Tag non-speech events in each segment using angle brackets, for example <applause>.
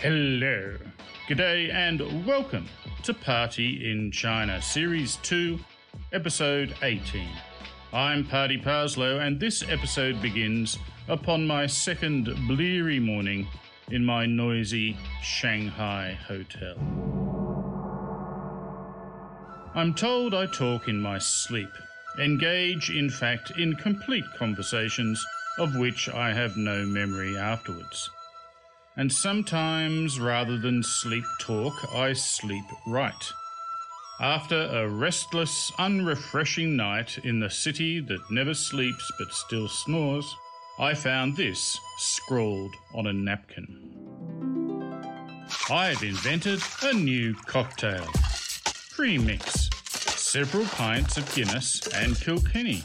Hello, g'day, and welcome to Party in China, Series 2, Episode 18. I'm Party Parslow, and this episode begins upon my second bleary morning in my noisy Shanghai hotel. I'm told I talk in my sleep, engage, in fact, in complete conversations of which I have no memory afterwards. And sometimes, rather than sleep talk, I sleep write. After a restless, unrefreshing night in the city that never sleeps but still snores, I found this scrawled on a napkin. I've invented a new cocktail. Pre-mix. Several pints of Guinness and Kilkenny.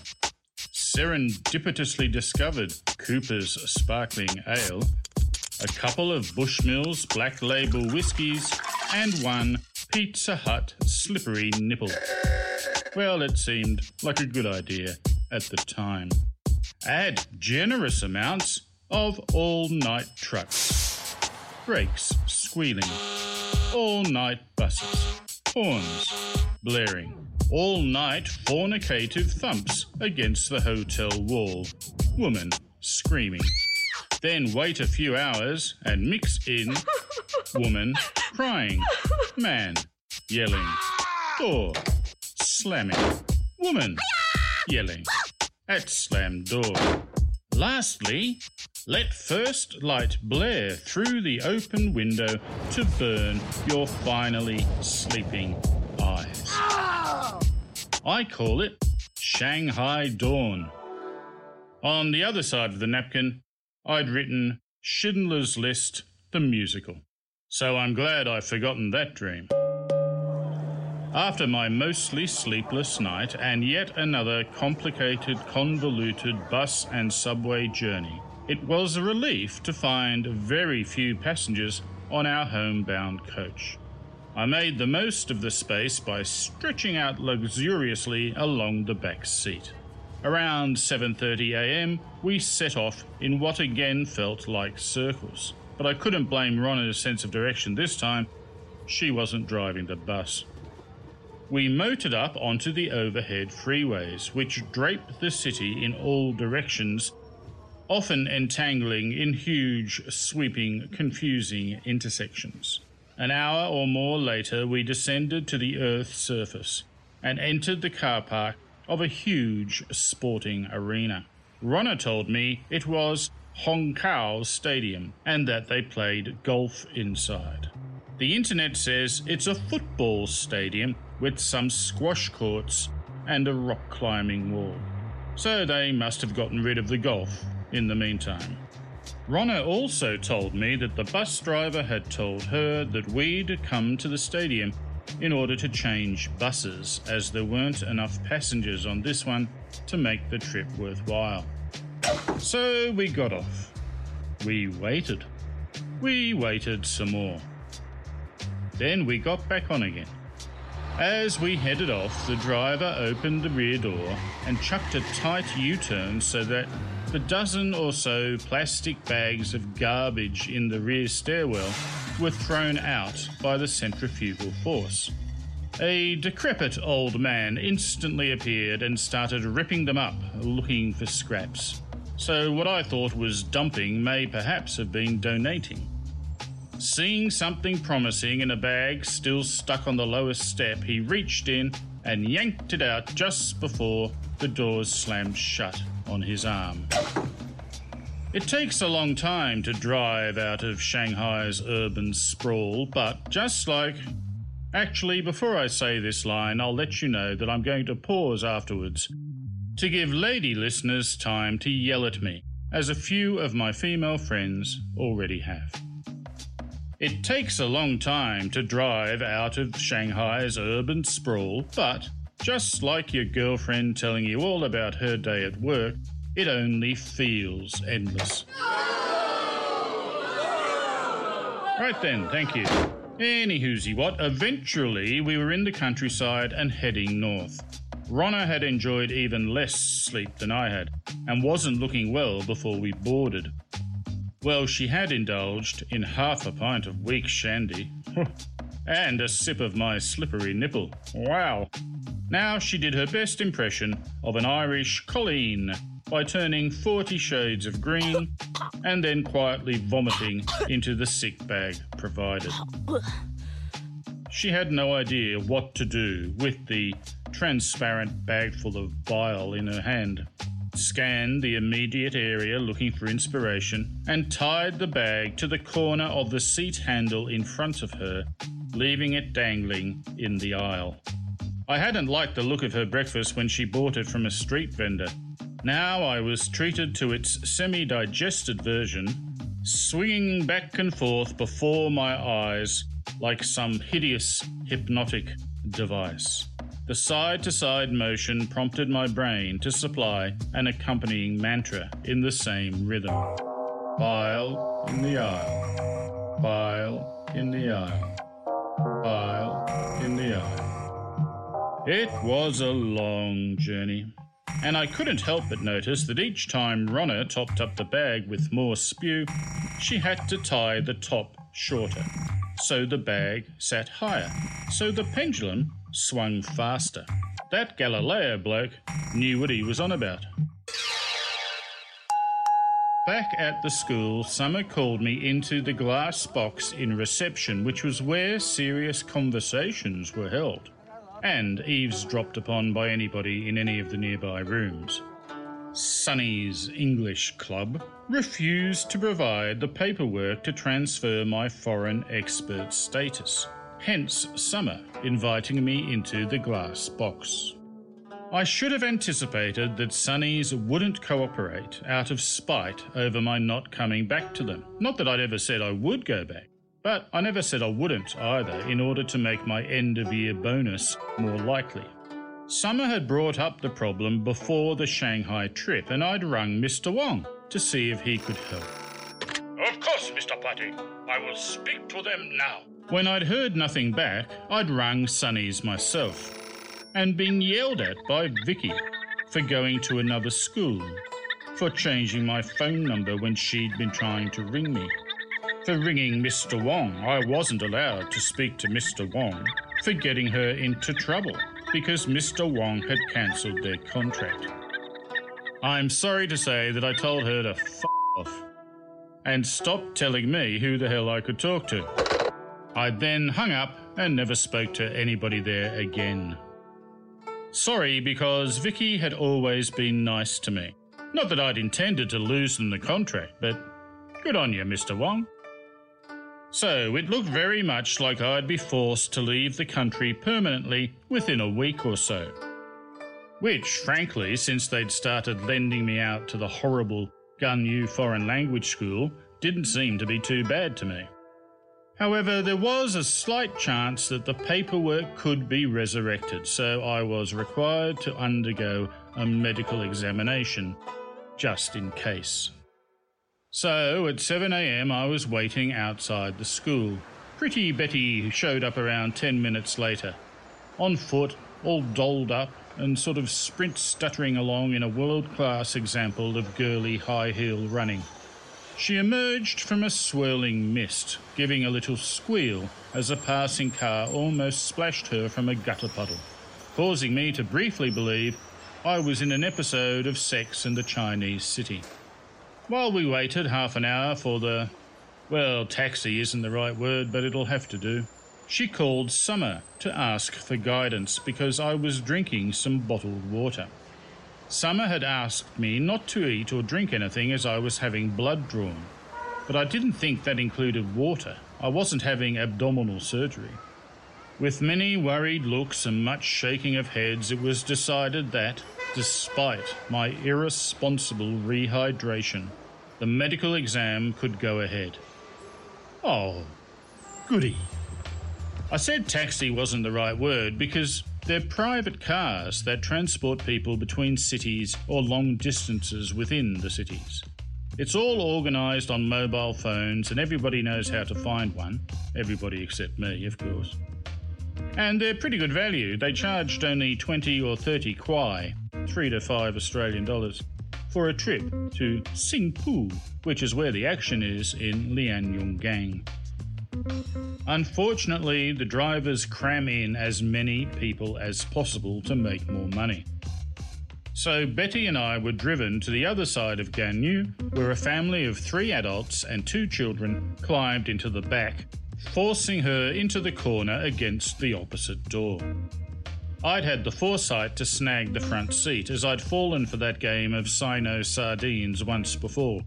Serendipitously discovered Cooper's Sparkling Ale a couple of Bushmills Black Label whiskies, and one Pizza Hut slippery nipple. Well, it seemed like a good idea at the time. Add generous amounts of all night trucks, brakes squealing, all night buses, horns blaring, all night fornicative thumps against the hotel wall, woman screaming. Then wait a few hours and mix in <laughs> woman crying, man yelling, door slamming, woman yelling at slammed door. Lastly, let first light blare through the open window to burn your finally sleeping eyes. I call it Shanghai Dawn. On the other side of the napkin, I'd written Schindler's List, the musical. So I'm glad I've forgotten that dream. After my mostly sleepless night and yet another complicated, convoluted bus and subway journey, it was a relief to find very few passengers on our homebound coach. I made the most of the space by stretching out luxuriously along the back seat. Around 7:30 a.m., we set off in what again felt like circles. But I couldn't blame Ronna's sense of direction this time. She wasn't driving the bus. We motored up onto the overhead freeways, which drape the city in all directions, often entangling in huge, sweeping, confusing intersections. An hour or more later, we descended to the Earth's surface and entered the car park of a huge sporting arena. Ronna told me it was Hongkou Stadium and that they played golf inside. The internet says it's a football stadium with some squash courts and a rock climbing wall. So they must have gotten rid of the golf in the meantime. Ronna also told me that the bus driver had told her that we'd come to the stadium in order to change buses, as there weren't enough passengers on this one to make the trip worthwhile. So we got off. We waited. We waited some more. Then we got back on again. As we headed off, the driver opened the rear door and chucked a tight U turn so that the dozen or so plastic bags of garbage in the rear stairwell were thrown out by the centrifugal force. A decrepit old man instantly appeared and started ripping them up, looking for scraps. So, what I thought was dumping may perhaps have been donating. Seeing something promising in a bag still stuck on the lowest step, he reached in and yanked it out just before the doors slammed shut on his arm. It takes a long time to drive out of Shanghai's urban sprawl, but just like. Actually, before I say this line, I'll let you know that I'm going to pause afterwards to give lady listeners time to yell at me, as a few of my female friends already have. It takes a long time to drive out of Shanghai's urban sprawl, but just like your girlfriend telling you all about her day at work, it only feels endless. Right then, thank you. Any whoozy what, eventually we were in the countryside and heading north. Ronna had enjoyed even less sleep than I had, and wasn't looking well before we boarded. Well, she had indulged in half a pint of weak shandy <laughs> and a sip of my slippery nipple. Wow. Now she did her best impression of an Irish Colleen by turning 40 shades of green and then quietly vomiting into the sick bag provided. She had no idea what to do with the transparent bag full of bile in her hand, scanned the immediate area looking for inspiration, and tied the bag to the corner of the seat handle in front of her, leaving it dangling in the aisle. I hadn't liked the look of her breakfast when she bought it from a street vendor. Now I was treated to its semi digested version, swinging back and forth before my eyes like some hideous hypnotic device. The side to side motion prompted my brain to supply an accompanying mantra in the same rhythm. Bile in the aisle. Bile in the aisle. Bile in the aisle. It was a long journey, and I couldn't help but notice that each time Ronna topped up the bag with more spew, she had to tie the top shorter so the bag sat higher, so the pendulum swung faster. That Galileo bloke knew what he was on about. Back at the school, Summer called me into the glass box in reception, which was where serious conversations were held and eavesdropped upon by anybody in any of the nearby rooms. Sonny's English Club refused to provide the paperwork to transfer my foreign expert status, hence Summer inviting me into the glass box. I should have anticipated that Sonny's wouldn't cooperate out of spite over my not coming back to them. Not that I'd ever said I would go back, but I never said I wouldn't either in order to make my end of year bonus more likely. Summer had brought up the problem before the Shanghai trip, and I'd rung Mr. Wong to see if he could help. Of course, Mr. Putty. I will speak to them now. When I'd heard nothing back, I'd rung Sonny's myself and been yelled at by Vicky for going to another school, for changing my phone number when she'd been trying to ring me, for ringing Mr. Wong. I wasn't allowed to speak to Mr. Wong, for getting her into trouble because Mr. Wong had cancelled their contract. I'm sorry to say that I told her to f off and stop telling me who the hell I could talk to. I then hung up and never spoke to anybody there again. Sorry because Vicky had always been nice to me. Not that I'd intended to lose them the contract, but good on you, Mr. Wong. So it looked very much like I'd be forced to leave the country permanently within a week or so. Which, frankly, since they'd started lending me out to the horrible Ganyu foreign language school, didn't seem to be too bad to me. However, there was a slight chance that the paperwork could be resurrected, so I was required to undergo a medical examination, just in case. So at 7am, I was waiting outside the school. Pretty Betty showed up around 10 minutes later, on foot, all dolled up, and sort of sprint stuttering along in a world class example of girly high heel running. She emerged from a swirling mist, giving a little squeal as a passing car almost splashed her from a gutter puddle, causing me to briefly believe I was in an episode of Sex and the Chinese City. While we waited half an hour for the. Well, taxi isn't the right word, but it'll have to do. She called Summer to ask for guidance because I was drinking some bottled water. Summer had asked me not to eat or drink anything as I was having blood drawn, but I didn't think that included water. I wasn't having abdominal surgery. With many worried looks and much shaking of heads, it was decided that, despite my irresponsible rehydration, the medical exam could go ahead. Oh, goody. I said taxi wasn't the right word because they're private cars that transport people between cities or long distances within the cities. It's all organised on mobile phones and everybody knows how to find one. Everybody except me, of course. And they're pretty good value. They charged only 20 or 30 kuai, 3 to 5 Australian dollars, for a trip to Xinpu, which is where the action is in Lianyungang. Unfortunately, the drivers cram in as many people as possible to make more money. So Betty and I were driven to the other side of Ganyu, where a family of three adults and two children climbed into the back, forcing her into the corner against the opposite door. I'd had the foresight to snag the front seat, as I'd fallen for that game of Sino sardines once before.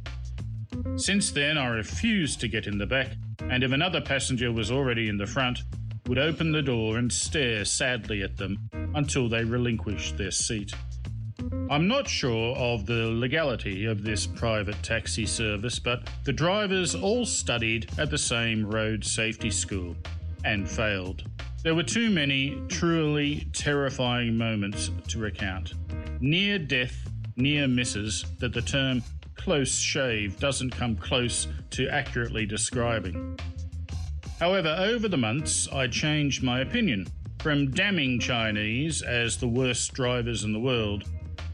Since then, I refused to get in the back, and if another passenger was already in the front, would open the door and stare sadly at them until they relinquished their seat. I'm not sure of the legality of this private taxi service, but the drivers all studied at the same road safety school and failed. There were too many truly terrifying moments to recount. Near death, near misses that the term close shave doesn't come close to accurately describing. However, over the months, I changed my opinion from damning Chinese as the worst drivers in the world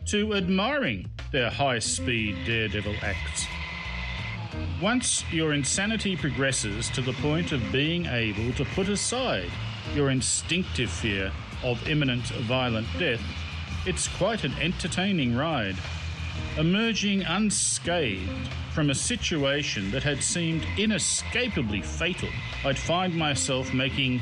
to admiring their high speed daredevil acts. Once your insanity progresses to the point of being able to put aside your instinctive fear of imminent violent death, it's quite an entertaining ride. Emerging unscathed from a situation that had seemed inescapably fatal, I'd find myself making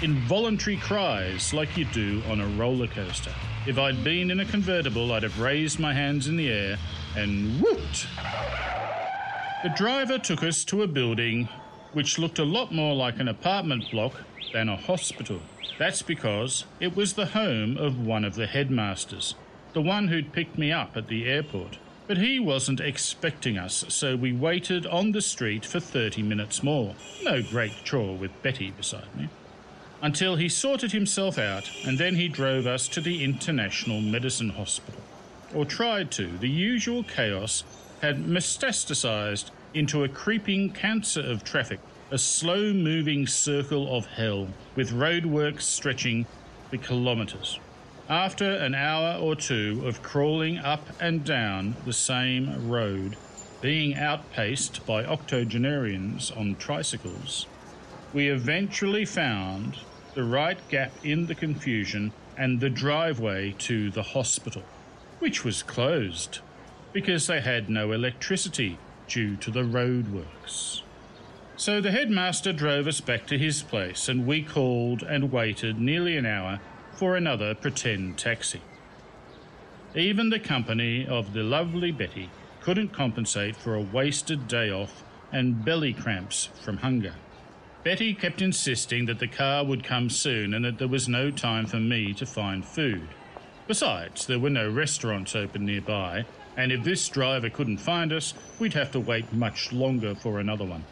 involuntary cries like you do on a roller coaster. If I'd been in a convertible, I'd have raised my hands in the air and whooped. The driver took us to a building which looked a lot more like an apartment block than a hospital. That's because it was the home of one of the headmasters, the one who'd picked me up at the airport. But he wasn't expecting us, so we waited on the street for 30 minutes more. No great chore with Betty beside me until he sorted himself out and then he drove us to the International Medicine Hospital. Or tried to. The usual chaos had metastasized into a creeping cancer of traffic, a slow moving circle of hell, with roadworks stretching for kilometres. After an hour or two of crawling up and down the same road, being outpaced by octogenarians on tricycles, we eventually found the right gap in the confusion and the driveway to the hospital, which was closed because they had no electricity due to the roadworks. So the headmaster drove us back to his place, and we called and waited nearly an hour for another pretend taxi. Even the company of the lovely Betty couldn't compensate for a wasted day off and belly cramps from hunger. Betty kept insisting that the car would come soon and that there was no time for me to find food. Besides, there were no restaurants open nearby, and if this driver couldn't find us, we'd have to wait much longer for another one.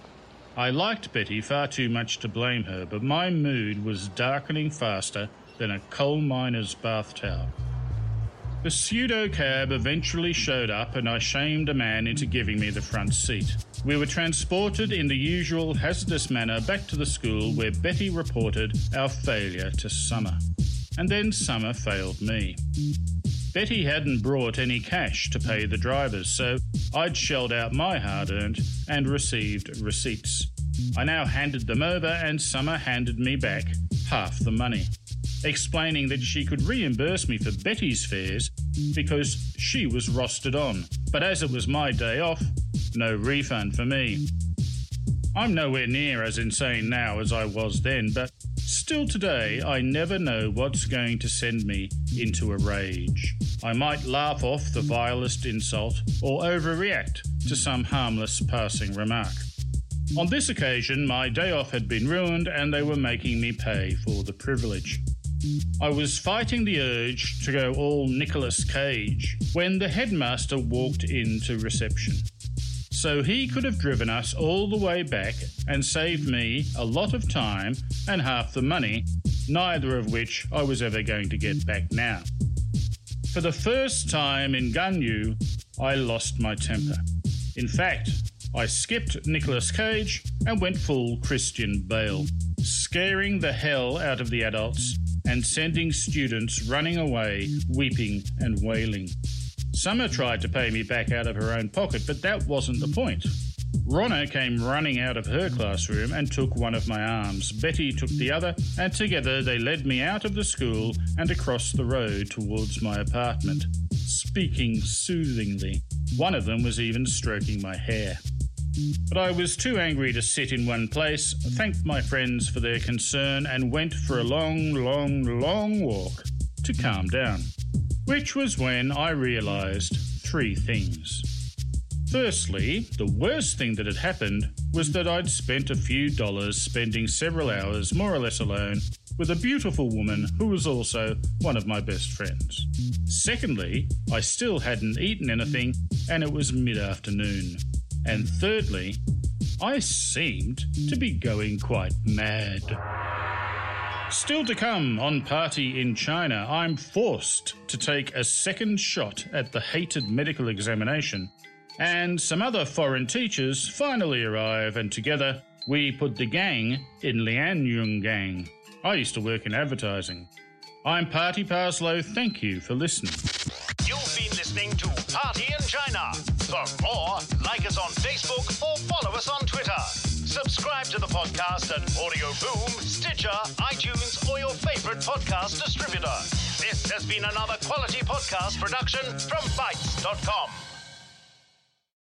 I liked Betty far too much to blame her, but my mood was darkening faster than a coal miner's bath towel. The pseudo cab eventually showed up, and I shamed a man into giving me the front seat. We were transported in the usual hazardous manner back to the school where Betty reported our failure to Summer. And then Summer failed me. Betty hadn't brought any cash to pay the drivers, so I'd shelled out my hard earned and received receipts. I now handed them over, and Summer handed me back half the money explaining that she could reimburse me for Betty's fares because she was rostered on. But as it was my day off, no refund for me. I'm nowhere near as insane now as I was then, but still today I never know what's going to send me into a rage. I might laugh off the vilest insult or overreact to some harmless passing remark. On this occasion, my day off had been ruined and they were making me pay for the privilege. I was fighting the urge to go all Nicolas Cage when the headmaster walked into reception. So he could have driven us all the way back and saved me a lot of time and half the money, neither of which I was ever going to get back now. For the first time in Ganyu, I lost my temper. In fact, I skipped Nicolas Cage and went full Christian Bale, scaring the hell out of the adults and sending students running away, weeping and wailing. Summer tried to pay me back out of her own pocket, but that wasn't the point. Ronna came running out of her classroom and took one of my arms. Betty took the other, and together they led me out of the school and across the road towards my apartment, speaking soothingly. One of them was even stroking my hair. But I was too angry to sit in one place, thanked my friends for their concern, and went for a long, long, long walk to calm down. Which was when I realised three things. Firstly, the worst thing that had happened was that I'd spent a few dollars spending several hours more or less alone with a beautiful woman who was also one of my best friends. Secondly, I still hadn't eaten anything and it was mid afternoon. And thirdly, I seemed to be going quite mad. Still to come on Party in China, I'm forced to take a second shot at the hated medical examination, and some other foreign teachers finally arrive, and together we put the gang in Lianyung Gang. I used to work in advertising. I'm Party Parslow. Thank you for listening. You've been listening to Party in China. For more, like us on Facebook or follow us on Twitter. Subscribe to the podcast at Audio Boom, Stitcher, iTunes, or your favorite podcast distributor. This has been another quality podcast production from Bytes.com.